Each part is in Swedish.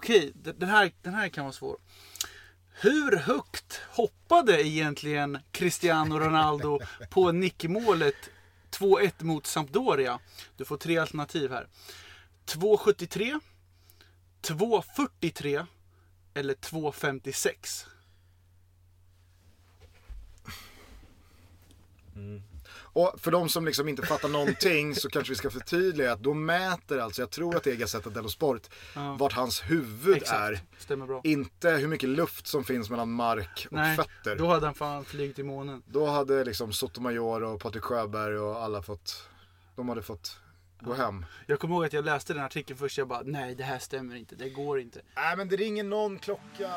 Okej, den här, den här kan vara svår. Hur högt hoppade egentligen Cristiano Ronaldo på nickmålet 2-1 mot Sampdoria? Du får tre alternativ här. 2,73, 2,43 eller 2,56? Och för de som liksom inte fattar någonting så kanske vi ska förtydliga att då mäter alltså, jag tror att det är Gazzetta dello Sport, vart hans huvud är. Exakt, stämmer bra. Inte hur mycket luft som finns mellan mark och Nej, fötter. då hade han fan flugit i månen. Då hade liksom Sotomayor och Patrik Sjöberg och alla fått, de hade fått gå hem. Jag kommer ihåg att jag läste den artikeln först jag bara nej det här stämmer inte, det går inte. Nej men det ringer någon klocka.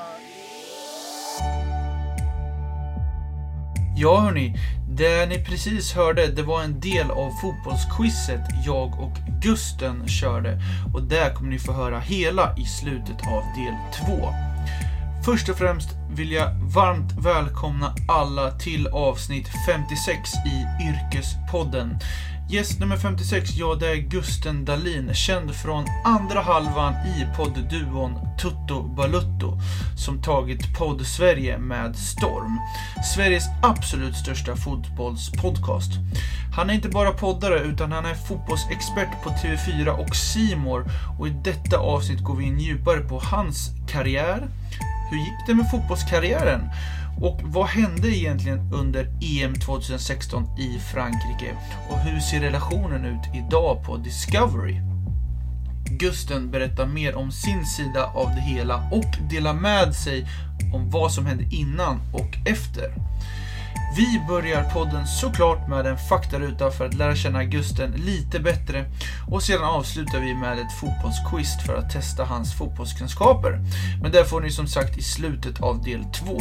Ja hörni, det ni precis hörde det var en del av fotbollsquizet jag och Gusten körde. Och där kommer ni få höra hela i slutet av del 2. Först och främst vill jag varmt välkomna alla till avsnitt 56 i Yrkespodden. Gäst nummer 56, ja det är Gusten Dahlin, känd från andra halvan i poddduon Tutto Balutto, som tagit podd-Sverige med storm. Sveriges absolut största fotbollspodcast. Han är inte bara poddare utan han är fotbollsexpert på TV4 och Simor och i detta avsnitt går vi in djupare på hans karriär, hur gick det med fotbollskarriären? Och vad hände egentligen under EM 2016 i Frankrike? Och hur ser relationen ut idag på Discovery? Gusten berättar mer om sin sida av det hela och delar med sig om vad som hände innan och efter. Vi börjar podden såklart med en faktaruta för att lära känna Gusten lite bättre och sedan avslutar vi med ett fotbollsquiz för att testa hans fotbollskunskaper. Men det får ni som sagt i slutet av del 2.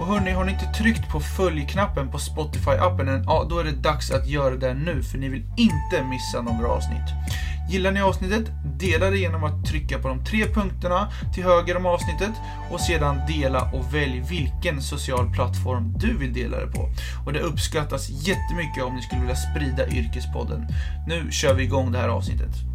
Och hörni, har ni inte tryckt på följ-knappen på Spotify-appen än, ja då är det dags att göra det nu för ni vill inte missa några avsnitt. Gillar ni avsnittet? Dela det genom att trycka på de tre punkterna till höger om avsnittet och sedan dela och välj vilken social plattform du vill dela det på. Och det uppskattas jättemycket om ni skulle vilja sprida Yrkespodden. Nu kör vi igång det här avsnittet.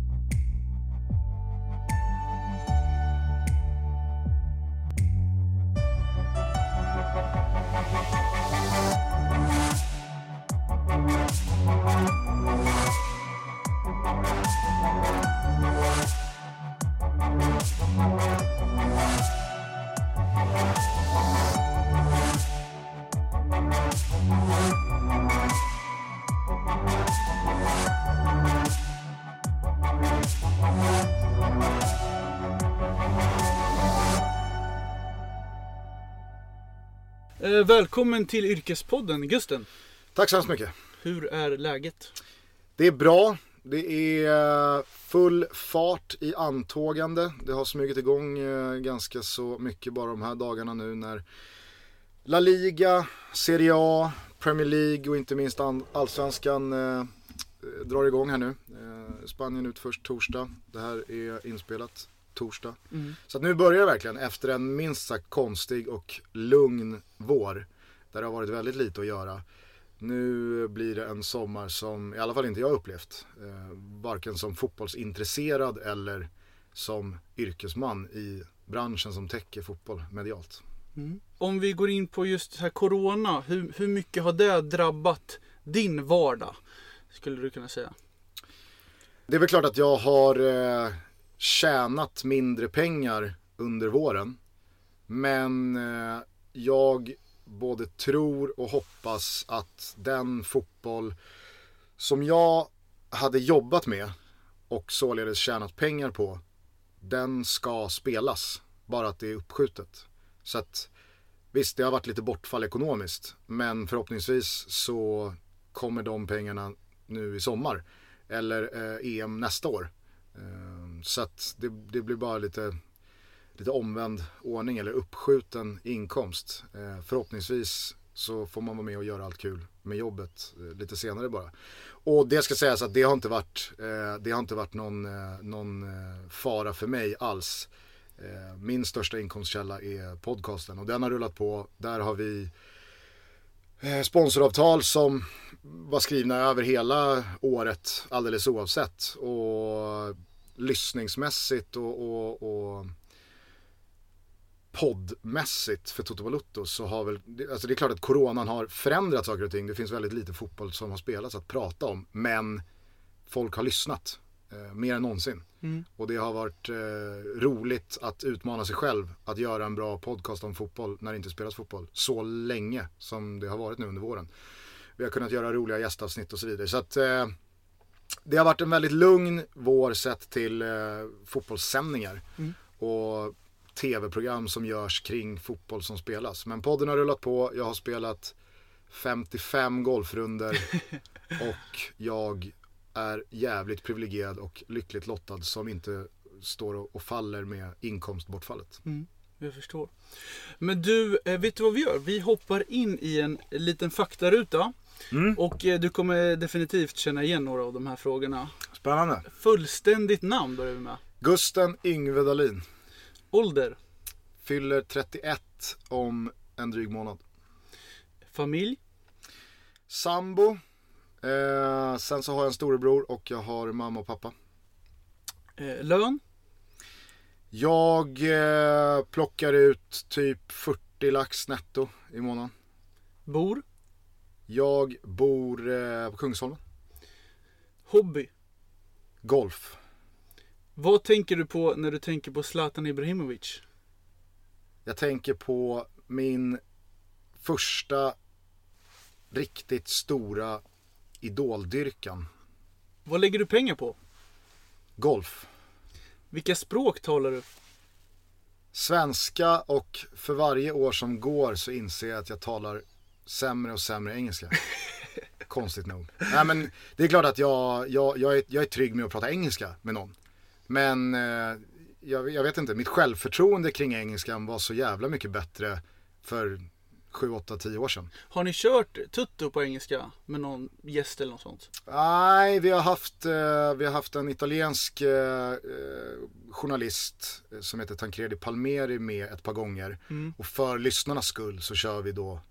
Välkommen till Yrkespodden, Gusten. Tack så hemskt mycket. Hur är läget? Det är bra. Det är full fart i antågande. Det har smugit igång eh, ganska så mycket bara de här dagarna nu när La Liga, Serie A, Premier League och inte minst an- Allsvenskan eh, drar igång här nu. Eh, Spanien ut först torsdag. Det här är inspelat torsdag. Så att nu börjar det verkligen efter en minst sagt konstig och lugn vår. Där det har varit väldigt lite att göra. Nu blir det en sommar som i alla fall inte jag upplevt. Eh, varken som fotbollsintresserad eller som yrkesman i branschen som täcker fotboll medialt. Om vi går in på just här Corona, hur, hur mycket har det drabbat din vardag? Skulle du kunna säga. Det är väl klart att jag har eh, tjänat mindre pengar under våren. Men eh, jag både tror och hoppas att den fotboll som jag hade jobbat med och således tjänat pengar på, den ska spelas. Bara att det är uppskjutet. Så att visst, det har varit lite bortfall ekonomiskt. Men förhoppningsvis så kommer de pengarna nu i sommar. Eller eh, EM nästa år. Eh, så att det, det blir bara lite, lite omvänd ordning eller uppskjuten inkomst. Eh, förhoppningsvis så får man vara med och göra allt kul med jobbet eh, lite senare bara. Och det ska sägas att det har inte varit, eh, det har inte varit någon, eh, någon eh, fara för mig alls. Eh, min största inkomstkälla är podcasten och den har rullat på. Där har vi eh, sponsoravtal som var skrivna över hela året alldeles oavsett. Och lyssningsmässigt och, och, och poddmässigt för Toto Balutto så har väl, alltså det är klart att coronan har förändrat saker och ting. Det finns väldigt lite fotboll som har spelats att prata om. Men folk har lyssnat eh, mer än någonsin. Mm. Och det har varit eh, roligt att utmana sig själv att göra en bra podcast om fotboll när det inte spelas fotboll. Så länge som det har varit nu under våren. Vi har kunnat göra roliga gästavsnitt och så vidare. Så att eh, det har varit en väldigt lugn vår sett till eh, fotbollssändningar. Mm. Och tv-program som görs kring fotboll som spelas. Men podden har rullat på. Jag har spelat 55 golfrunder och jag är jävligt privilegierad och lyckligt lottad som inte står och- och faller med inkomstbortfallet. Jag förstår. Men du, eh, vet du vad vi gör? Vi hoppar in i en liten faktaruta. Mm. Och eh, du kommer definitivt känna igen några av de här frågorna. Spännande. Fullständigt namn börjar vi med. Gusten Yngve Dahlin Ålder, fyller 31 om en dryg månad. familj, Sambo. Eh, sen så har jag en storebror och jag har mamma och pappa. eh, lön, Jag eh, plockar ut typ 40 lax netto i månaden. bor, Jag bor eh, på Kungsholmen. hobby. Golf. Vad tänker du på när du tänker på Zlatan Ibrahimovic? Jag tänker på min första riktigt stora idoldyrkan. Vad lägger du pengar på? Golf. Vilka språk talar du? Svenska och för varje år som går så inser jag att jag talar sämre och sämre engelska. Konstigt nog. Nej men det är klart att jag, jag, jag, är, jag är trygg med att prata engelska med någon. Men eh, jag, jag vet inte, mitt självförtroende kring engelskan var så jävla mycket bättre för 7, 8, 10 år sedan. Har ni kört tutto på engelska med någon gäst eller något sånt? Nej, vi har haft, eh, vi har haft en italiensk eh, eh, journalist eh, som heter Tancredi Palmeri med ett par gånger. Mm. Och för lyssnarnas skull så kör vi då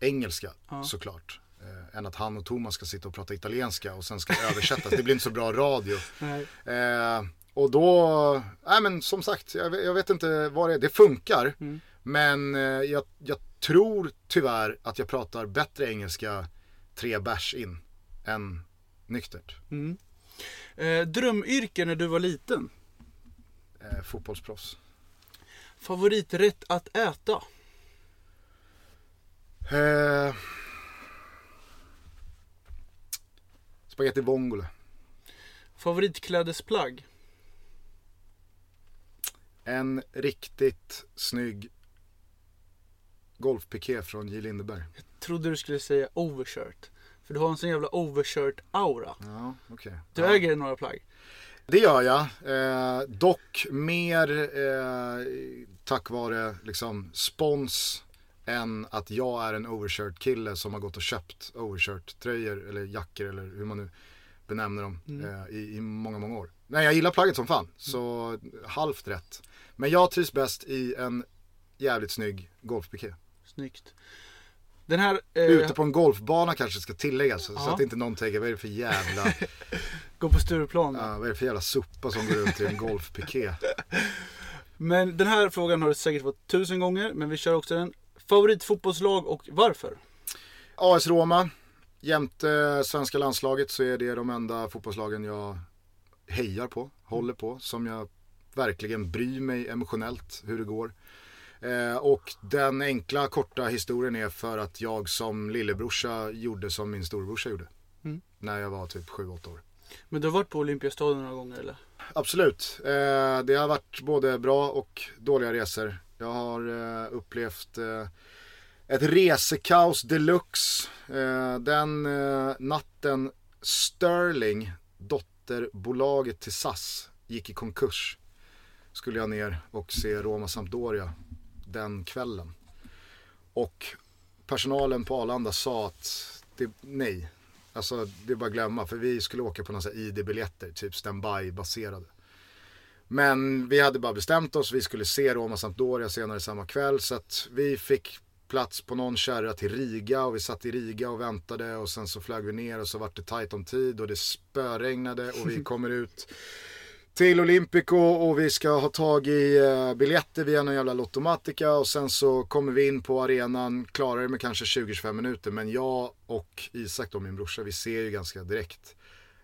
engelska Ja. såklart. Eh, än att han och Thomas ska sitta och prata italienska och sen ska det översättas. det blir inte så bra radio. Eh, och då, nej men som sagt, jag, vet- jag vet inte vad det är. Det funkar. Mm. Men eh, jag, jag tror tyvärr att jag pratar bättre engelska tre bärs in än nyktert. Mm. Eh, drömyrke när du var liten? Eh, fotbollsproffs. Favoriträtt att äta? Eh, spaghetti vongole. Favoritklädesplagg? En riktigt snygg golfpiké från J Lindeberg. Trodde du skulle säga overshirt. För du har en sån jävla overshirt-aura. Ja, okej. Du ja. äger några plagg. Det gör jag. Eh, dock mer eh, tack vare liksom spons än att jag är en overshirt kille som har gått och köpt overshirt tröjor eller jackor eller hur man nu benämner dem eh, i, i många, många år. Nej, jag gillar plagget som fan. Så halvt rätt. Men jag trivs bäst i en jävligt snygg golfpiké. Snyggt. Den här... Eh, Ute på en golfbana kanske ska tilläggas. Så Ja. att inte någon tänker, vad är det för jävla, Går på Stureplan. ja, vad är det för jävla sopa som går runt i en golfpiké? Men den här frågan har du säkert fått tusen gånger. Men vi kör också den. Favoritfotbollslag och varför? AS Roma, jämte svenska landslaget så är det de enda fotbollslagen jag hejar på, håller på, som jag verkligen bryr mig emotionellt hur det går. Eh, och den enkla korta historien är för att jag som lillebrorsa gjorde som min storebrorsa gjorde. Mm. När jag var typ 7-8 år. Men du har varit på Olympiastadion några gånger eller? Absolut. Eh, det har varit både bra och dåliga resor. Jag har eh, upplevt eh, ett resekaos deluxe. Eh, den eh, natten Sterling, dotterbolaget till SAS, gick i konkurs. Skulle jag ner och se Roma Sampdoria den kvällen. Och personalen på Arlanda sa att det, nej, Alltså det är bara att glömma för vi skulle åka på några ID-biljetter, typ standby baserade. Men vi hade bara bestämt oss, vi skulle se Roma Sampdoria senare samma kväll så att vi fick plats på någon kärra till Riga och vi satt i Riga och väntade och sen så flög vi ner och så vart det tajt om tid och det spöregnade och vi kommer ut till Olympico och vi ska ha tag i eh, biljetter via någon jävla Lottomatica och sen så kommer vi in på arenan, klarar det med kanske 20-25 minuter. Men jag och Isak då, min brorsa, vi ser ju ganska direkt.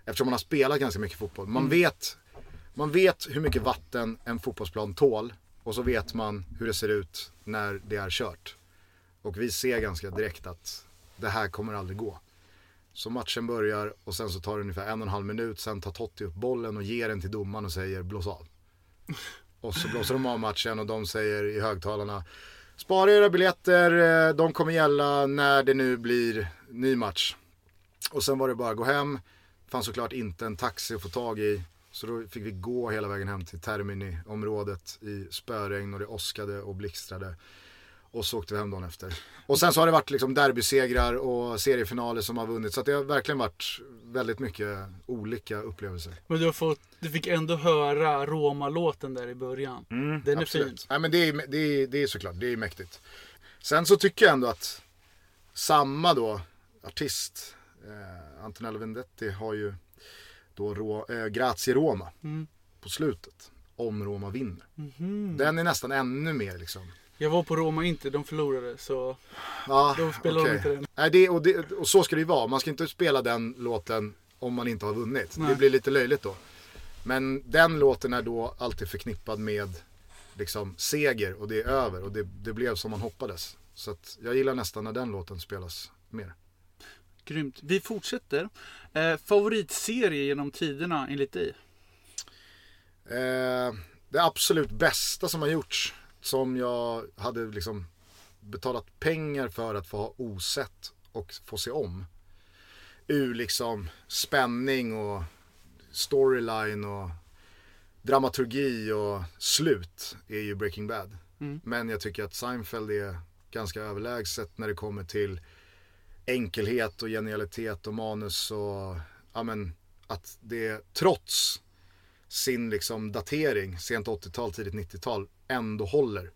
Eftersom man har spelat ganska mycket fotboll. Man, vet, man vet hur mycket vatten en fotbollsplan tål och så vet man hur det ser ut när det är kört. Och vi ser ganska direkt att det här kommer aldrig gå. Så matchen börjar och sen så tar det ungefär en och en halv minut. Sen tar Totti upp bollen och ger den till domaren och säger blås av. Och så blåser de av matchen och de säger i högtalarna Spara era biljetter, eh, de kommer gälla när det nu blir ny match. Och sen var det bara att gå hem. Fanns såklart inte en taxi att få tag i. Så då fick vi gå hela vägen hem till Termini-området i spöregn och det åskade och blixtrade. Och så åkte vi hem dagen efter. Och sen så har det varit liksom derbysegrar och seriefinaler som har vunnit. Så det har verkligen varit väldigt mycket olika upplevelser. Men du, har fått, du fick ändå höra Roma-låten där i början. Den är Absolut. fin. Nej men det är, det, är, det är såklart, det är mäktigt. Sen så tycker jag ändå att samma då artist, eh, Antonello Vendetti har ju då Ro, eh, Grazie Roma Mm. på slutet. Om Roma vinner. Mhm. Den är nästan ännu mer liksom. Jag var på Roma inte, de förlorade så Ja, då spelar okej. de inte den. Nej, det, och, det, och så ska det ju vara. Man ska inte spela den låten om man inte har vunnit. Det Nej. blir lite löjligt då. Men den låten är då alltid förknippad med liksom seger och det är över och det, det blev som man hoppades. Så att jag gillar nästan när den låten spelas mer. Grymt. Vi fortsätter. Eh, favoritserie genom tiderna enligt dig? Eh, det absolut bästa som har gjorts, som jag hade liksom betalat pengar för att få ha osett och få se om. Ur liksom spänning och storyline och dramaturgi och slut är ju Breaking Bad. Mm. Men jag tycker att Seinfeld är ganska överlägset när det kommer till enkelhet och genialitet och manus och ja men att det trots sin liksom datering, sent 80-tal, tidigt 90-tal, ändå håller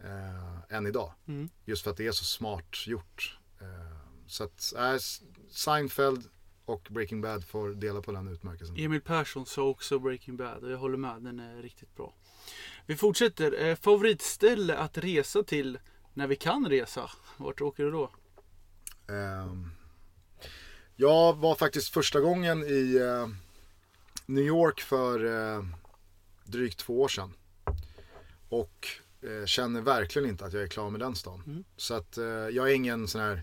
eh, än idag. Mm. Just för att det är så smart gjort. Eh, så att äh, Seinfeld och Breaking Bad får dela på den utmärkelsen. Emil Persson sa också Breaking Bad och jag håller med, den är riktigt bra. Vi fortsätter. Eh, favoritställe att resa till när vi kan resa? Vart åker du då? Ehm, jag var faktiskt första gången i eh, New York för eh, drygt två år sedan. Och eh, känner verkligen inte att jag är klar med den stan. Mm. Så att jag är ingen sån här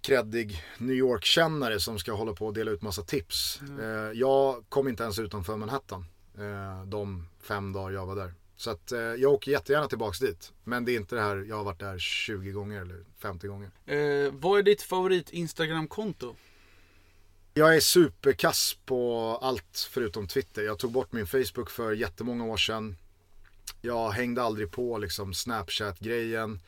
kreddig New York-kännare som ska hålla på och dela ut massa tips. Eh, jag kom inte ens utanför Manhattan de fem dagar jag var där. Så att eh, jag åker jättegärna tillbaks dit. Men det är inte det här, jag har varit där 20 gånger eller 50 gånger. Eh, vad är ditt favorit Instagram-konto? Jag är superkass på allt förutom Twitter. Jag tog bort min Facebook för jättemånga år sedan. Jag hängde aldrig på liksom Snapchat-grejen.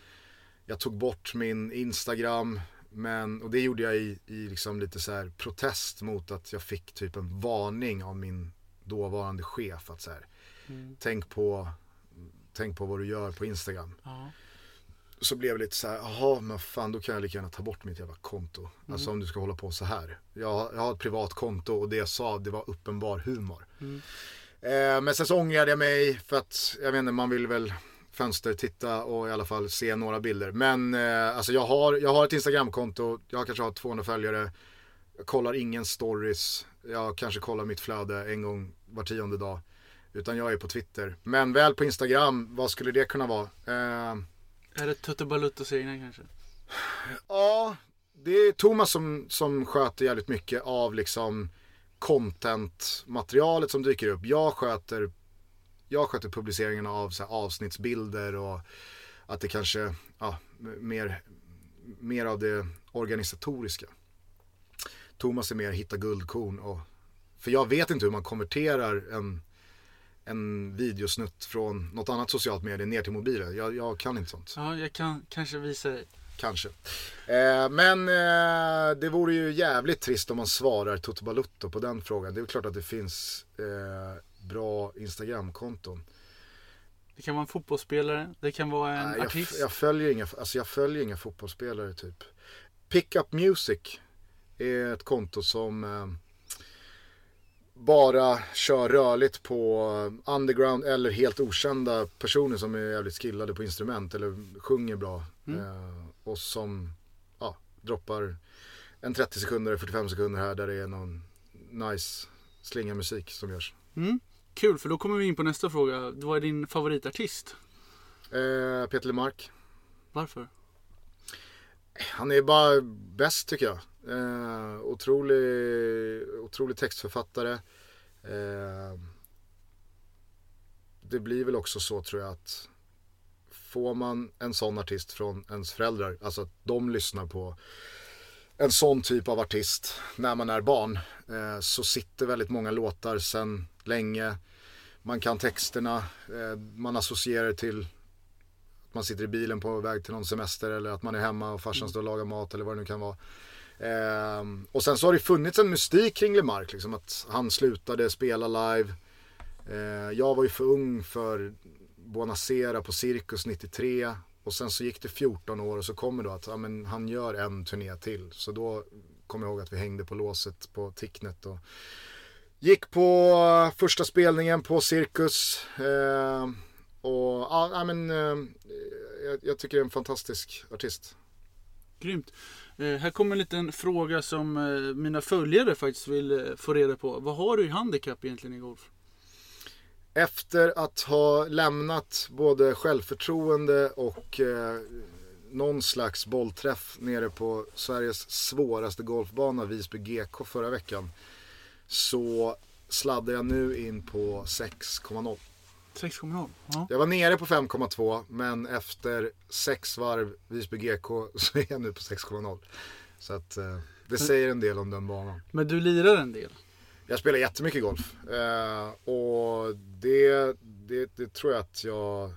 Jag tog bort min Instagram. Men, och det gjorde jag i, i liksom lite så här protest mot att jag fick typ en varning av min dåvarande chef. Att så här, tänk, på, tänk på vad du gör på Instagram. Ja. Så blev det lite så här, jaha men fan då kan jag lika gärna ta bort mitt jävla konto. Alltså om du ska hålla på så här. Jag, jag har ett privat konto och det jag sa det var uppenbar humor. Eh, men sen så ångrade jag mig för att, jag vet inte, man vill väl fönster titta och i alla fall se några bilder. Men eh, alltså jag har, jag har ett Instagramkonto, jag kanske har 200 följare. Jag kollar ingen stories, jag kanske kollar mitt flöde en gång var tionde dag. Utan jag är på Twitter. Men väl på Instagram, vad skulle det kunna vara? Eh, Är det Tutte Baluttos egna kanske? Ja, det är Thomas som, som sköter jävligt mycket av liksom content-materialet som dyker upp. Jag sköter, jag sköter publiceringen av så avsnittsbilder och att det kanske, ja, mer, mer av det organisatoriska. Thomas är mer hitta guldkorn och, för jag vet inte hur man konverterar en, en videosnutt från något annat socialt medie ner till mobilen. Jag, jag kan inte sånt. Ja, jag kan kanske visa dig. Kanske. Eh, men eh, det vore ju jävligt trist om man svarar Toto Balutto på den frågan. Det är klart att det finns eh, bra Instagramkonton. Det kan vara en fotbollsspelare, det kan vara en Nej, jag, artist. jag, följer inga, alltså jag följer inga fotbollsspelare typ. Pickup Music är ett konto som eh, bara kör rörligt på underground eller helt okända personer som är jävligt skillade på instrument eller sjunger bra. Mm. Eh, och som ja, droppar en 30 sekunder, 45 sekunder här där det är någon nice slinga musik som görs. Mm. Kul, för då kommer vi in på nästa fråga. Vad är din favoritartist? Eh, Peter Lemark. Varför? Han är bara bäst tycker jag. Eh, otrolig, otrolig textförfattare. Eh, det blir väl också så tror jag att får man en sån artist från ens föräldrar, alltså att de lyssnar på en sån typ av artist när man är barn, eh, så sitter väldigt många låtar sen länge. Man kan texterna, eh, man associerar till man sitter i bilen på väg till någon semester eller att man är hemma och farsan står och lagar mat eller vad det nu kan vara. Ehm, och sen så har det funnits en mystik kring Lemark, liksom att han slutade spela live. Ehm, jag var ju för ung för Bonacera på Cirkus 93 och sen så gick det 14 år och så kommer då att ja, men han gör en turné till. Så då kommer jag ihåg att vi hängde på låset på Ticknet och gick på första spelningen på Cirkus. Ehm, och ja, men eh, jag, jag tycker det är en fantastisk artist. Grymt. Eh, här kommer en liten fråga som eh, mina följare faktiskt vill eh, få reda på. Vad har du i handikapp egentligen i golf? Efter att ha lämnat både självförtroende och eh, någon slags bollträff nere på Sveriges svåraste golfbana, Visby GK förra veckan. Så sladdar jag nu in på 6,0. 6,0. Ja. Jag var nere på 5,2 men efter sex varv Visby GK så är jag nu på 6,0. Så att eh, det säger en del om den banan. Men du lirar en del. Jag spelar jättemycket golf. Eh, och det, det, det tror jag att jag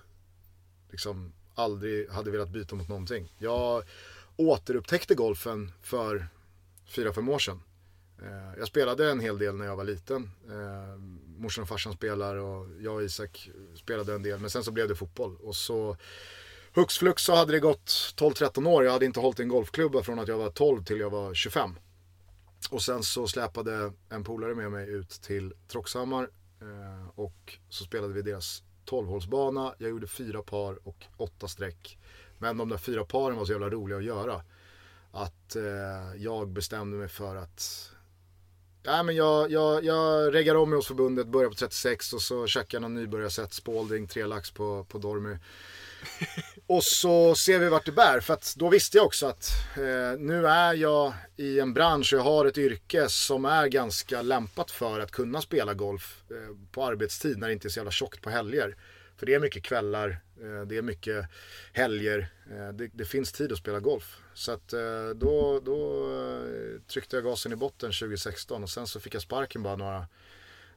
liksom aldrig hade velat byta mot någonting. Jag återupptäckte golfen för 4-5 år sedan. Eh, jag spelade en hel del när jag var liten. Eh, morsan och farsan spelar och jag och Isak spelade en del. Men sen så blev det fotboll. Och så hux flux så hade det gått 12-13 år. Jag hade inte hållit i en golfklubba från att jag var 12 till jag var 25. Och sen så släpade en polare med mig ut till Troxhammar eh, och så spelade vi deras 12-hålsbana. Jag gjorde fyra par och åtta streck. Men de där fyra paren var så jävla roliga att göra. Att jag bestämde mig för att Nej, men jag, jag, jag reggar om mig hos förbundet, börjar på 36 och så käkar jag någon nybörjarset, Spalding, tre lax på, på Dormy. Och så ser vi vart det bär. För att då visste jag också att eh, nu är jag i en bransch och jag har ett yrke som är ganska lämpat för att kunna spela golf eh, på arbetstid när det inte är så jävla tjockt på helger. För det är mycket kvällar, eh, det är mycket helger, eh, det, det, finns tid att spela golf. Så att eh, då, då tryckte jag gasen i botten 2016 och sen så fick jag sparken bara några,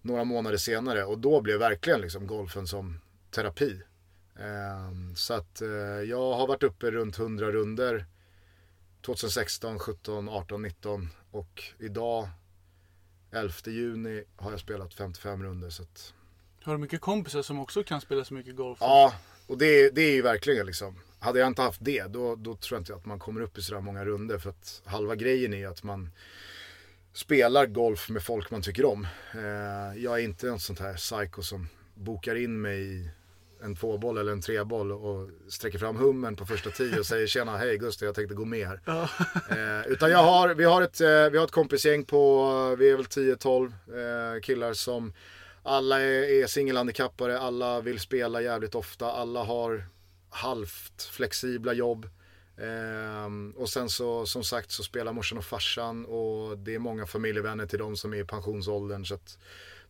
några månader senare. Och då blev verkligen liksom golfen som terapi. Ehm, så att jag har varit uppe runt 100 runder 2016, 17, 18, 19 och idag 11 juni har jag spelat 55 runder. Så att... Har du mycket kompisar som också kan spela så mycket golf? Ja, och det, det är ju verkligen liksom. Hade jag inte haft det då, då tror jag inte att man kommer upp i sådär många runder. För att halva grejen är att man spelar golf med folk man tycker om. Eh, jag är inte en sånt här psycho som bokar in mig i en tvåboll eller en treboll och sträcker fram hummen på första tio och säger tjena hej Gustav jag tänkte gå med här. Ja. Eh, utan jag har, vi har ett, eh, vi har ett kompisgäng på, vi är väl 10-12 eh, killar som alla är, är singelhandikappare, alla vill spela jävligt ofta, alla har halvt flexibla jobb. Eh, och sen så som sagt så spelar morsan och farsan och det är många familjevänner till dem som är i pensionsåldern. Så att,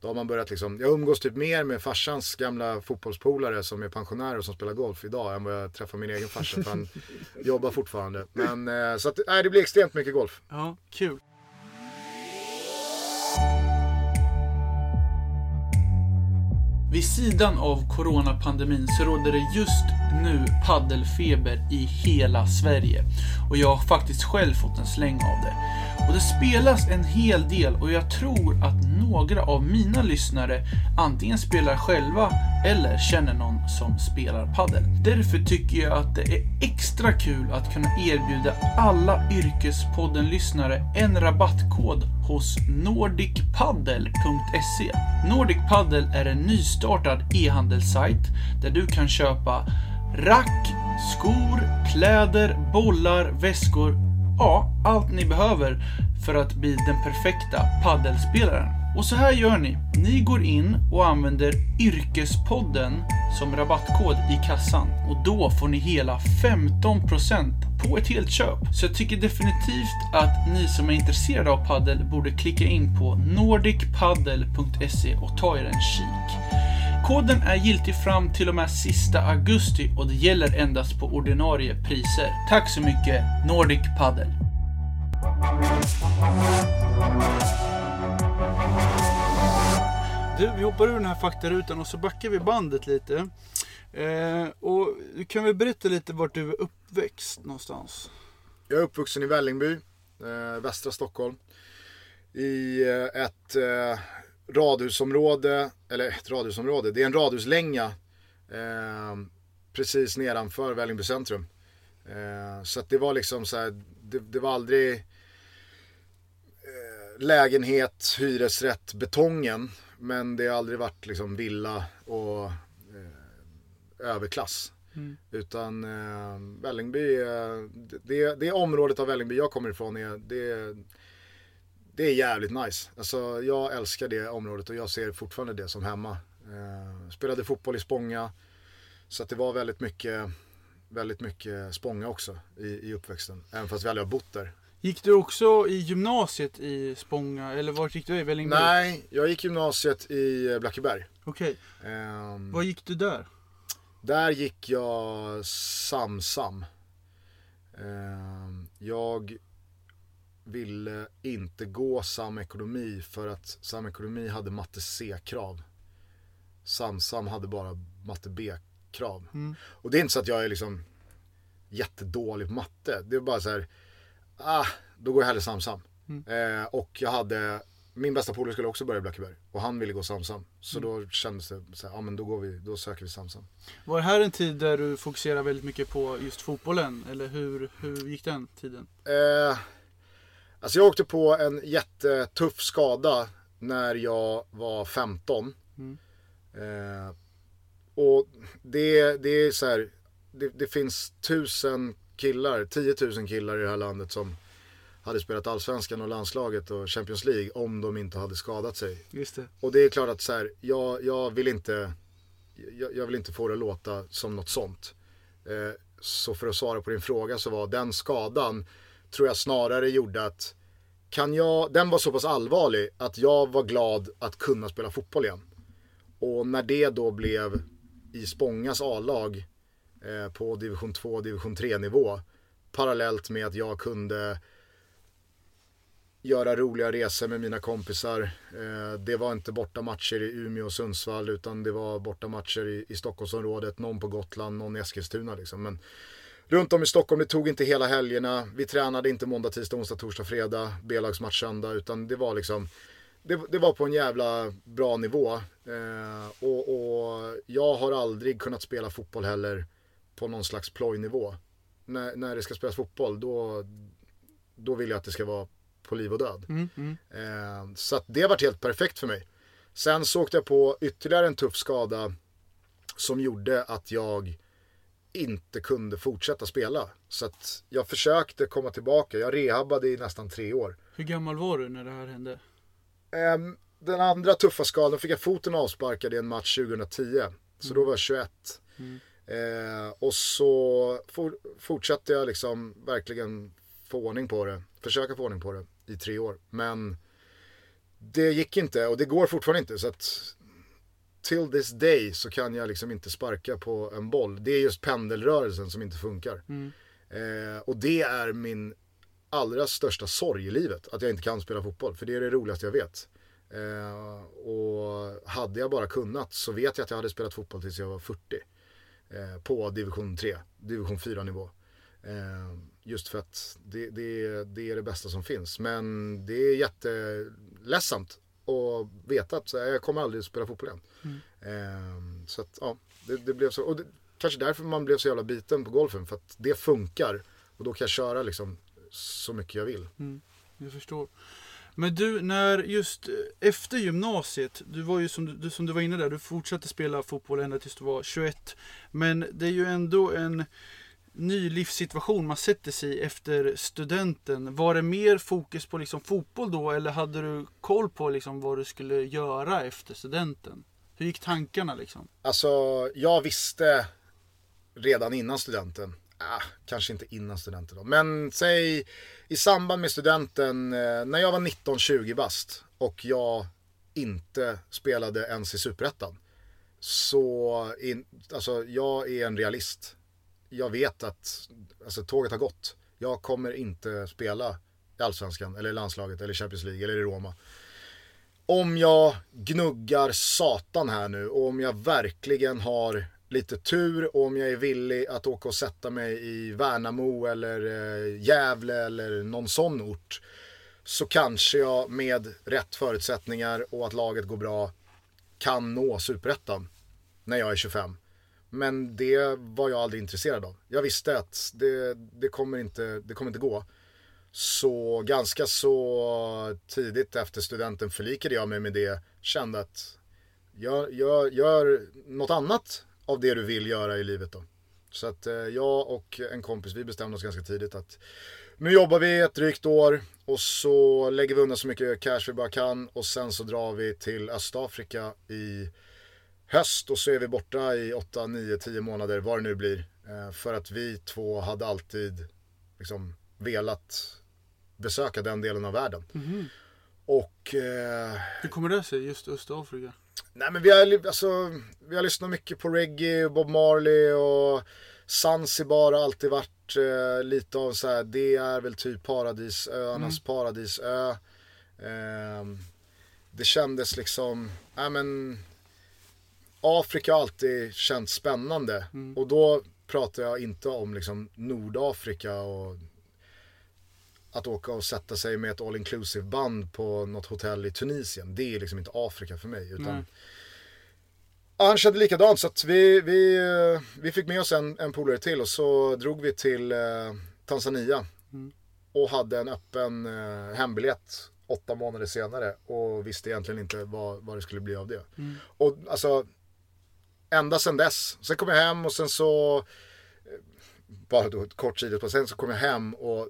då har man börjat liksom, jag umgås typ mer med farsans gamla fotbollspolare som är pensionärer och som spelar golf idag än vad jag träffar min egen farsa. För han jobbar fortfarande. Men eh, så att, nej, det blir extremt mycket golf. Ja, kul. Vid sidan av coronapandemin så råder det just nu paddelfeber i hela Sverige. Och jag har faktiskt själv fått en släng av det. Och det spelas en hel del och jag tror att några av mina lyssnare antingen spelar själva eller känner någon som spelar paddel. Därför tycker jag att det är extra kul att kunna erbjuda alla Yrkespodden-lyssnare en rabattkod hos nordicpaddle.se. Nordic Paddle är en nystartad e-handelssajt där du kan köpa rack, skor, kläder, bollar, väskor, ja, allt ni behöver för att bli den perfekta paddelspelaren. Och så här gör ni. Ni går in och använder Yrkespodden som rabattkod i kassan och då får ni hela 15% på ett helt köp. Så jag tycker definitivt att ni som är intresserade av paddel borde klicka in på nordicpaddle.se och ta er en kik. Koden är giltig fram till och med sista augusti och det gäller endast på ordinarie priser. Tack så mycket Nordic Paddle. Du, vi hoppar ur den här faktarutan och så backar vi bandet lite. Eh, och du kan vi berätta lite vart du är uppväxt någonstans? Jag är uppvuxen i Vällingby, eh, västra Stockholm. I eh, ett eh, radhusområde, eller ett radhusområde, det är en radhuslänga eh, precis nedanför Vällingby centrum. Eh, så att det var liksom så här, det, det var aldrig eh, lägenhet, hyresrätt, betongen. Men det har aldrig varit liksom villa och eh, överklass. Mm. Utan eh, Vällingby, eh, det, det området av Vällingby jag kommer ifrån är, det, det är jävligt nice. Alltså jag älskar det området och jag ser fortfarande det som hemma. Eh, spelade fotboll i Spånga. Så att det var väldigt mycket, väldigt mycket Spånga också i, i uppväxten. Även fast vi aldrig har bott där. Gick du också i gymnasiet i Spånga eller vart gick du i Vällingby? Nej, jag gick gymnasiet i Blackeberg. Okej, Ehm, vad gick du där? Där gick jag Samsam. Ehm, Jag ville inte gå samekonomi för att samekonomi hade matte C-krav. Samsam hade bara matte B-krav. Mm. Och det är inte så att jag är liksom jättedålig på matte. Det är bara så här, ah, då går jag hellre Samsam. Mm. Eh, och jag hade, min bästa polare skulle också börja i Blackeberg. Och han ville gå Samsam. Så Mm. då kändes det så ja men då går vi, då söker vi Samsam. Var det här en tid där du fokuserade väldigt mycket på just fotbollen? Eller hur, hur gick den tiden? Eh, alltså jag åkte på en jättetuff skada när jag var 15. Mm. Eh, och det, det är så här, det, det finns tusen killar, 10 000 killar i det här landet som hade spelat allsvenskan och landslaget och Champions League om de inte hade skadat sig. Just det. Och det är klart att så här, jag, jag vill inte jag, jag vill inte få det att låta som något sånt. Eh, så för att svara på din fråga så var den skadan tror jag snarare gjorde att kan jag, den var så pass allvarlig att jag var glad att kunna spela fotboll igen. Och när det då blev i Spångas A-lag Eh, på division 2, division 3 nivå parallellt med att jag kunde göra roliga resor med mina kompisar. Eh, det var inte borta matcher i Umeå och Sundsvall utan det var borta matcher i, i Stockholmsområdet. Någon på Gotland, någon i Eskilstuna liksom. Men runt om i Stockholm, det tog inte hela helgerna. Vi tränade inte måndag, tisdag, onsdag, torsdag, fredag, B-lagsmatch söndag. Utan det var liksom, det, det var på en jävla bra nivå. Eh, och, och jag har aldrig kunnat spela fotboll heller på någon slags plojnivå. När, när det ska spelas fotboll, då, då vill jag att det ska vara på liv och död. Mm, mm. Eh, så att det varit helt perfekt för mig. Sen så åkte jag på ytterligare en tuff skada som gjorde att jag inte kunde fortsätta spela. Så att jag försökte komma tillbaka. Jag rehabbade i nästan tre år. Hur gammal var du när det här hände? Ehm, Den andra tuffa skadan fick jag foten avsparkad i en match 2010. Så då var jag 21. Mm. Eh, och så for, fortsatte jag liksom verkligen få ordning på det. Försöka få ordning på det i tre år. Men det gick inte och det går fortfarande inte. Så att till this day så kan jag liksom inte sparka på en boll. Det är just pendelrörelsen som inte funkar. Mm. Eh, och det är min allra största sorg i livet. Att jag inte kan spela fotboll. För det är det roligaste jag vet. Eh, och hade jag bara kunnat så vet jag att jag hade spelat fotboll tills jag var 40. Eh, på division 3, division 4 nivå. Eh, just för att det, det, det är det bästa som finns. Men det är jätteledsamt och veta att jag kommer aldrig spela fotboll igen. Eh, så att ja, det, det blev så. Och det, kanske därför man blev så jävla biten på golfen. För att det funkar. Och då kan jag köra liksom så mycket jag vill. Jag förstår. Men du, när just eh, efter gymnasiet, du var ju som du, du- som du var inne där, du fortsatte spela fotboll ända tills du var 21. Men det är ju ändå en ny livssituation man sätter sig i efter studenten. Var det mer fokus på liksom fotboll då eller hade du koll på liksom vad du skulle göra efter studenten? Hur gick tankarna liksom? Alltså, jag visste redan innan studenten, ah, kanske inte innan studenten då, men säg i samband med studenten, eh, när jag var 19-20 bast och jag inte spelade ens i Superettan. Så, in, alltså jag är en realist. Jag vet att alltså, tåget har gått. Jag kommer inte spela i Allsvenskan, eller i landslaget, eller Champions League, eller i Roma om jag gnuggar satan här nu och om jag verkligen har lite tur och om jag är villig att åka och sätta mig i Värnamo eller eh, Gävle eller någon sån ort så kanske jag med rätt förutsättningar och att laget går bra kan nå superettan när jag är 25. Men det var jag aldrig intresserad av. Jag visste att det, det, kommer, inte, det kommer inte gå. Så ganska så tidigt efter studenten förlikade jag mig med det. Kände att jag gör, gör något annat av det du vill göra i livet då. Så att eh, jag och en kompis vi bestämde oss ganska tidigt att nu jobbar vi ett drygt år och så lägger vi undan så mycket cash vi bara kan och sen så drar vi till Östafrika i höst och så är vi borta i 8, 9, 10 månader vad det nu blir. Eh, För att vi två hade alltid liksom velat besöka den delen av världen. Och eh, Hur kommer det sig just Östafrika? Nej men vi har, alltså, vi har lyssnat mycket på reggae, Bob Marley och Zanzibar har alltid varit eh, lite av så här, det är väl typ paradisöarnas paradisö. Ehm, det kändes liksom, nej men Afrika har alltid känts spännande. Och då pratar jag inte om liksom Nordafrika och att åka och sätta sig med ett all inclusive band på något hotell i Tunisien. Det är liksom inte Afrika för mig. Utan han kände likadant så att vi, vi, eh, vi fick med oss en, en polare till och så drog vi till eh, Tanzania. Och hade en öppen eh, hembiljett åtta månader senare och visste egentligen inte vad, vad det skulle bli av det. Och alltså, ända sedan dess. Sen kom jag hem och sen så, eh, bara då ett kort sidospår, sen så kom jag hem och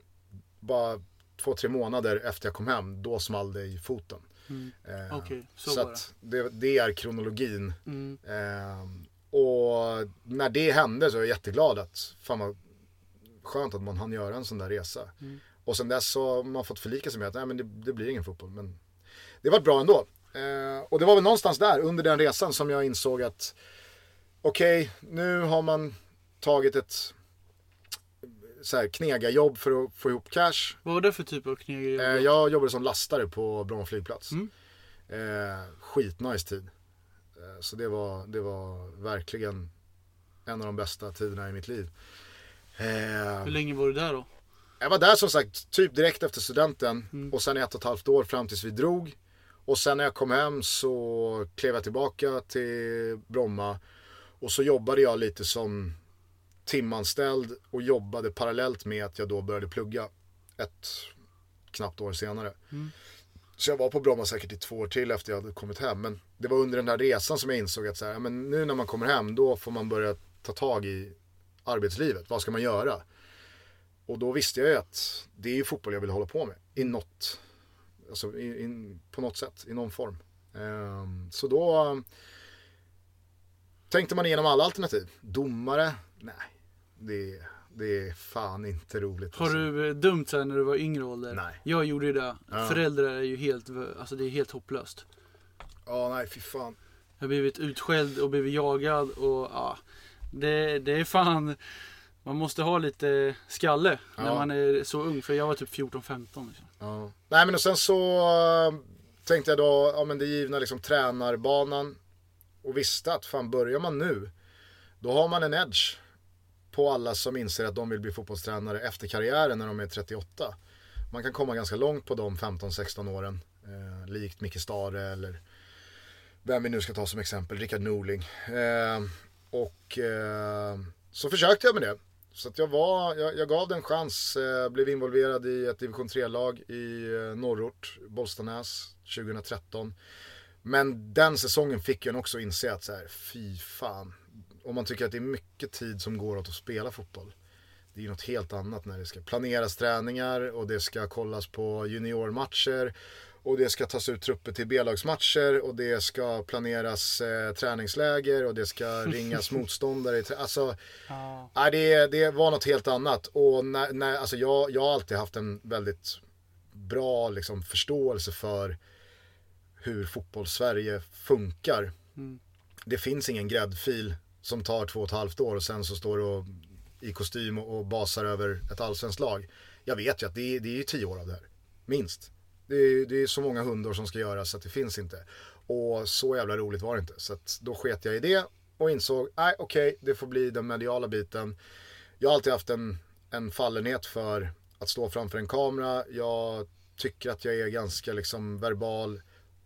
bara två, tre månader efter jag kom hem, då small det i foten. Eh, Okej, så så att det, det är kronologin. Mm. Ehm, och när det hände så är jag jätteglad att, fan vad skönt att man hann göra en sån där resa. Och sen dess så har man fått förlika sig med att nej, men det, det blir ingen fotboll. Men det var bra ändå. Ehm, och det var väl någonstans där under den resan som jag insåg att okej, nu har man tagit ett så här, knegarjobb för att få ihop cash. Vad var det för typ av kneg? Eh, jag jobbade som lastare på Bromma flygplats. Mm. Eh, skitnice tid. Eh, så det var, det var verkligen en av de bästa tiderna i mitt liv. Eh, Hur länge var du där då? jag var där som sagt typ direkt efter studenten Mm. och sen ett och ett halvt år fram tills vi drog. Och sen när jag kom hem så klev jag tillbaka till Bromma och så jobbade jag lite som timanställd och jobbade parallellt med att jag då började plugga ett knappt år senare. Så jag var på Bromma säkert i två år till efter jag hade kommit hem. Men det var under den här resan som jag insåg att så här, men nu när man kommer hem då får man börja ta tag i arbetslivet. Vad ska man göra? Och då visste jag ju att det är ju fotboll jag vill hålla på med. I något, alltså i, i, på något sätt, i någon form. Ehm, så då um, tänkte man igenom alla alternativ. Domare? Nej, det, det är fan inte roligt. Har alltså. du eh, dömt så här när du var yngre ålder? Nej. Jag gjorde ju det. Ja. Föräldrar är ju helt, alltså det är helt hopplöst. Ja, nej fy fan. Jag har blivit utskälld och blivit jagad och ja. Det, det är fan. Man måste ha lite skalle när Ja. man är så ung. För jag var typ 14-15 liksom. Ja. Nej men och sen så eh, tänkte jag då, ja men det givna liksom tränarbanan. Och visste att fan börjar man nu, då har man en edge på alla som inser att de vill bli fotbollstränare efter karriären när de är 38. Man kan komma ganska långt på de 15-16 åren. Eh, likt Micke Stare eller vem vi nu ska ta som exempel, Rickard Norling. Eh, och eh, så försökte jag med det. Så att jag, var, jag, jag gav det en chans, eh, blev involverad i ett division 3-lag i eh, norrort, Bollstanäs, 2013. Men den säsongen fick jag också inse att så här, fy fan. Om man tycker att det är mycket tid som går åt att spela fotboll. Det är ju något helt annat när det ska planeras träningar och det ska kollas på juniormatcher. Och det ska tas ut trupper till B-lagsmatcher och det ska planeras eh, träningsläger och det ska ringas motståndare. Alltså, Ja. nej, det, det var något helt annat. Och när, när, alltså jag, jag har alltid haft en väldigt bra liksom, förståelse för hur fotboll-Sverige funkar. Mm. Det finns ingen gräddfil som tar två och ett halvt år och sen så står du och, i kostym och, och basar över ett allsvenskt lag. Jag vet ju att det är, det är ju tio år av det här. Minst. Det är, det är så många hundår som ska göras så att det finns inte. Och så jävla roligt var det inte. Så att då sket jag i det och insåg, nej okej, det får bli den mediala biten. Jag har alltid haft en, en fallenhet för att stå framför en kamera. Jag tycker att jag är ganska liksom verbal.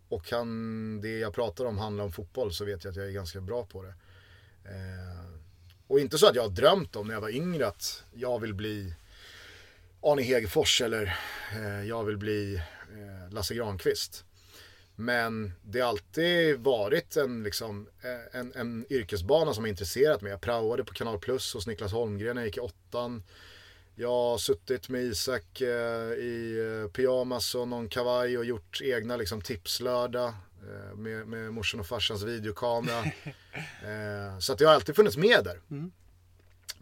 Och kan det jag pratar om handla om fotboll så vet jag att jag är ganska bra på det. Eh, och inte så att jag har drömt om när jag var yngre att jag vill bli Arne Hegerfors eller eh, jag vill bli eh, Lasse Granqvist. Men det har alltid varit en, liksom, eh, en, en yrkesbana som har intresserat mig. Jag praoade på Kanal Plus hos Niklas Holmgren när jag gick i åttan. Jag har suttit med Isak eh, i eh, pyjamas och någon kavaj och gjort egna liksom, tipslördag med, med morsan och farsans videokamera. eh, så att jag har alltid funnits med där. Mm.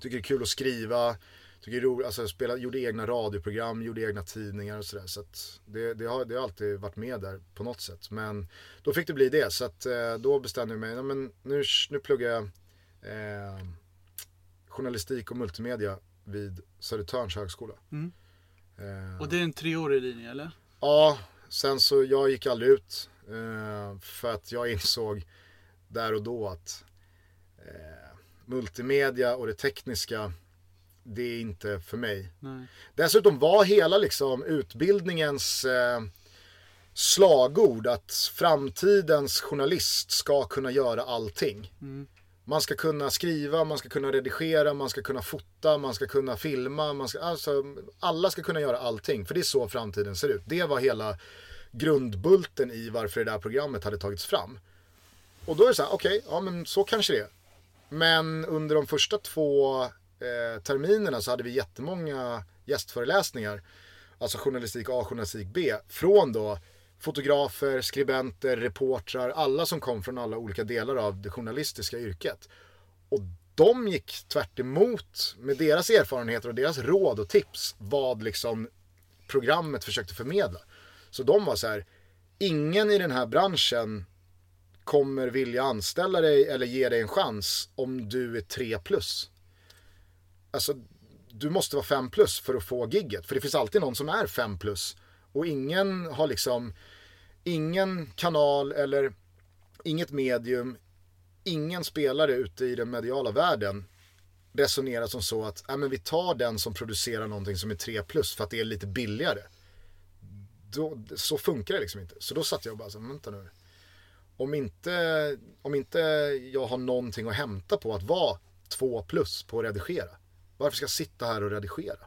Tycker det är kul att skriva. Tycker det är roligt, alltså spela, gjorde egna radioprogram, gjorde egna tidningar och sådär. Så att det, det, har, det har alltid varit med där på något sätt. Men då fick det bli det. Så att eh, då bestämde jag mig, ja, men nu, nu pluggar jag eh, journalistik och multimedia vid Södertörns högskola. Mm. Eh, Och det är en treårig linje eller? Ja, sen så jag gick aldrig ut. Eh, för att jag insåg där och då att eh, multimedia och det tekniska, det är inte för mig. Nej. Dessutom var hela liksom utbildningens eh, slagord att framtidens journalist ska kunna göra allting. Mm. Man ska kunna skriva, man ska kunna redigera, man ska kunna fota, man ska kunna filma. Man ska, alltså, alla ska kunna göra allting, för det är så framtiden ser ut. Det var hela grundbulten i varför det där programmet hade tagits fram. Och då är det så här, okej, ja men så kanske det är. Men under de första två eh, terminerna så hade vi jättemånga gästföreläsningar. Alltså journalistik A, journalistik B. Från då fotografer, skribenter, reportrar, alla som kom från alla olika delar av det journalistiska yrket. Och de gick tvärt emot med deras erfarenheter och deras råd och tips vad liksom programmet försökte förmedla. Så de var så här, ingen i den här branschen kommer vilja anställa dig eller ge dig en chans om du är 3 plus. Alltså, du måste vara 5 plus för att få gigget. För det finns alltid någon som är 5 plus. Och ingen har liksom, ingen kanal eller inget medium, ingen spelare ute i den mediala världen resonerar som så att äh, men vi tar den som producerar någonting som är 3 plus för att det är lite billigare. Då, så funkar det liksom inte. Så då satt jag och bara så vänta nu. Om inte, om inte jag har någonting att hämta på att vara 2 plus på att redigera. Varför ska jag sitta här och redigera?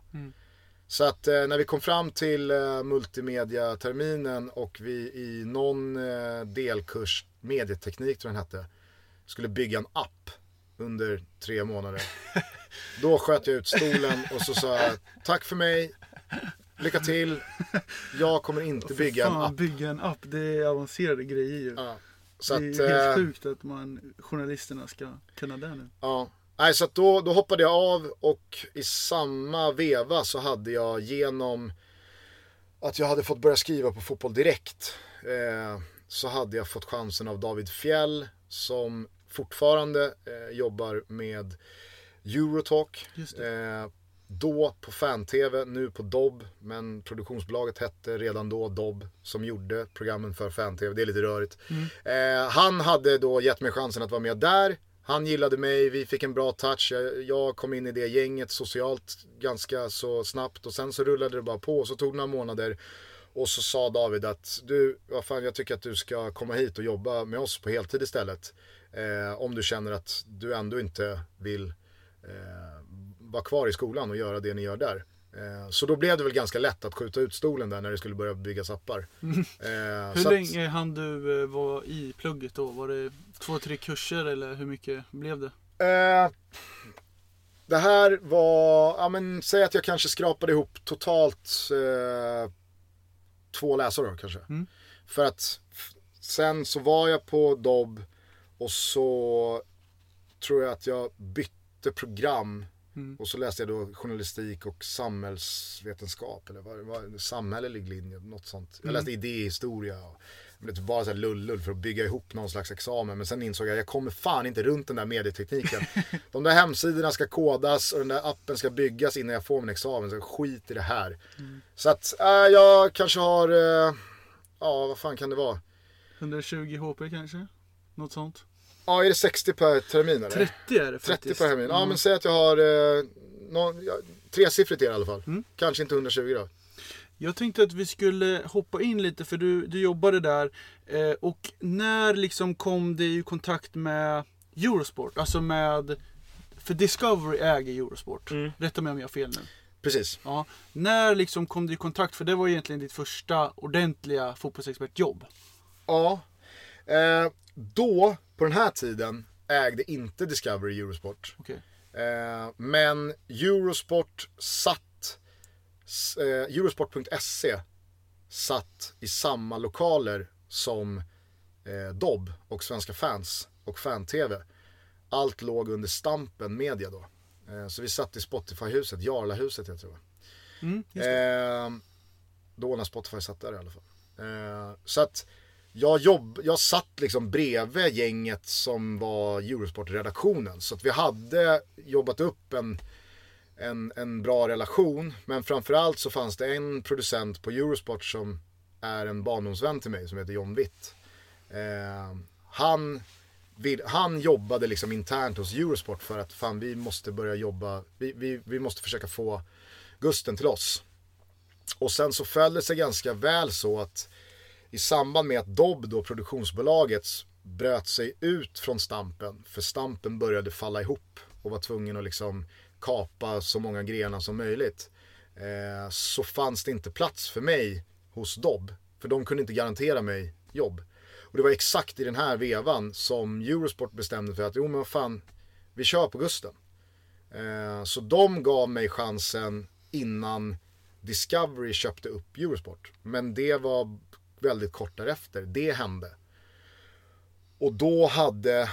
Så att eh, när vi kom fram till eh, multimediaterminen och vi i någon eh, delkurs, medieteknik tror jag den hette, skulle bygga en app under tre månader. Då sköt jag ut stolen och så sa jag tack för mig, lycka till, jag kommer inte bygga en Fan, app. bygga en app, det är avancerade grejer ju. Ja. Så det att, är helt eh, sjukt att man, journalisterna ska kunna det nu. Ja. Nej, så att då, då hoppade jag av och i samma veva så hade jag genom att jag hade fått börja skriva på Fotboll Direkt eh, så hade jag fått chansen av David Fjell som fortfarande eh, jobbar med Eurotalk. Eh, då på fan-tv, nu på Dobb, men produktionsbolaget hette redan då Dobb som gjorde programmen för fan-tv. Det är lite rörigt. Eh, han hade då gett mig chansen att vara med där. Han gillade mig, vi fick en bra touch. Jag, jag kom in i det gänget socialt ganska så snabbt och sen så rullade det bara på. Så tog det några månader Och så sa David att du, vad fan jag tycker att du ska komma hit och jobba med oss på heltid istället. Eh, om du känner att du ändå inte vill eh, vara kvar i skolan och göra det ni gör där. Eh, så då blev det väl ganska lätt att skjuta ut stolen där när det skulle börja byggas appar. Eh, Hur länge hann du eh, vara i plugget då? Var det två, tre kurser eller hur mycket blev det? Eh, det här var, ja men säg att jag kanske skrapade ihop totalt eh, två läsår kanske. Mm. För att sen så var jag på Dobb och så tror jag att jag bytte program. Mm. Och så läste jag då journalistik och samhällsvetenskap eller vad, vad samhällelig linje, något sånt. Jag läste idéhistoria. Och, det var bara så här lullull för att bygga ihop någon slags examen. Men sen insåg jag att jag kommer fan inte runt den där medietekniken. De där hemsidorna ska kodas och den där appen ska byggas innan jag får min examen. Så skit i det här. Så att äh, jag kanske har, äh, ja vad fan kan det vara? 120 HP kanske? Något sånt? Ja är det 60 per termin eller? 30 är det 30 faktiskt. per termin. Ja Mm. men säg att jag har eh, någon, ja, tresiffrigt i alla fall. Mm. Kanske inte 120 då. Jag tänkte att vi skulle hoppa in lite för du, du jobbade där. Eh, och när liksom kom det i kontakt med Eurosport? Alltså med... För Discovery äger Eurosport. Mm. Rätta mig om jag har fel nu. Precis. Ja. När liksom kom du i kontakt? För det var egentligen ditt första ordentliga fotbollsexpertjobb. Ja. Eh, då, på den här tiden, ägde inte Discovery Eurosport. Okej. Eh, men Eurosport satt, eh, Eurosport.se satt i samma lokaler som eh, Dobb och Svenska fans och Fan-TV. Allt låg under Stampen Media då. Eh, så vi satt i Spotify-huset, Jarlahuset jag tror Mm, just det. Eh, då när Spotify satt där i alla fall. Eh, så att jag, jobb, jag satt liksom bredvid gänget som var Eurosport-redaktionen. Så att vi hade jobbat upp en, en, en bra relation. Men framförallt så fanns det en producent på Eurosport som är en barndomsvän till mig som heter John Witt. Eh, han, vill, han jobbade liksom internt hos Eurosport för att fan vi måste börja jobba, vi, vi, vi måste försöka få Gusten till oss. Och sen så föll det sig ganska väl så att i samband med att Dobb då, produktionsbolaget, bröt sig ut från Stampen, för Stampen började falla ihop och var tvungen att liksom kapa så många grenar som möjligt. Eh, så fanns det inte plats för mig hos Dobb, för de kunde inte garantera mig jobb. Och det var exakt i den här vevan som Eurosport bestämde för att, jo men vad fan, vi kör på Gusten. Eh, så de gav mig chansen innan Discovery köpte upp Eurosport. Men det var väldigt kort därefter. Det hände. Och då hade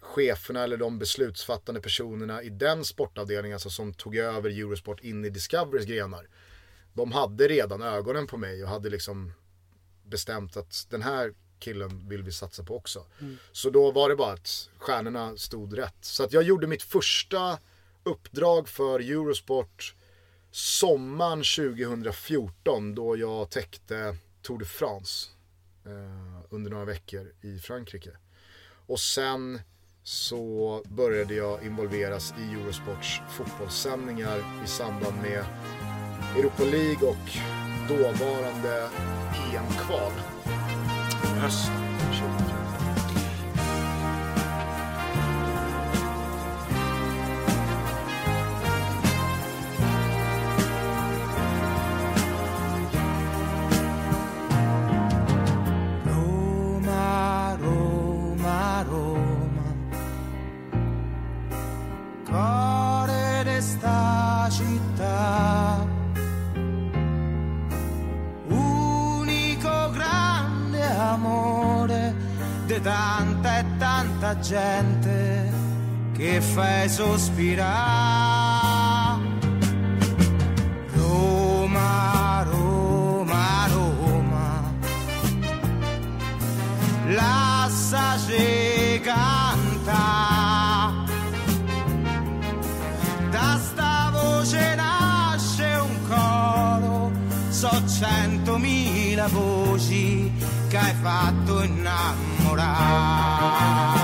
cheferna eller de beslutsfattande personerna i den sportavdelningen alltså som tog över Eurosport in i Discoverys grenar. De hade redan ögonen på mig och hade liksom bestämt att den här killen vill vi satsa på också. Så då var det bara att stjärnorna stod rätt. Så att jag gjorde mitt första uppdrag för Eurosport sommaren 2014 då jag täckte Tour de France eh, under några veckor i Frankrike. Och sen så började jag involveras i Eurosports fotbollssändningar i samband med Europa League och dåvarande EM-kval. Hösten 2014. Gente che fai sospirare. Roma, Roma, Roma. Lasciaci canta. Da sta voce nasce un coro so centomila voci che hai fatto innamorare